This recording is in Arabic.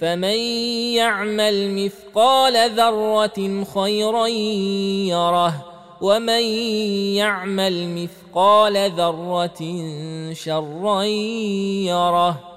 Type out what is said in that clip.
فمن يعمل مثقال ذره خيرا يره ومن يعمل مثقال ذره شرا يره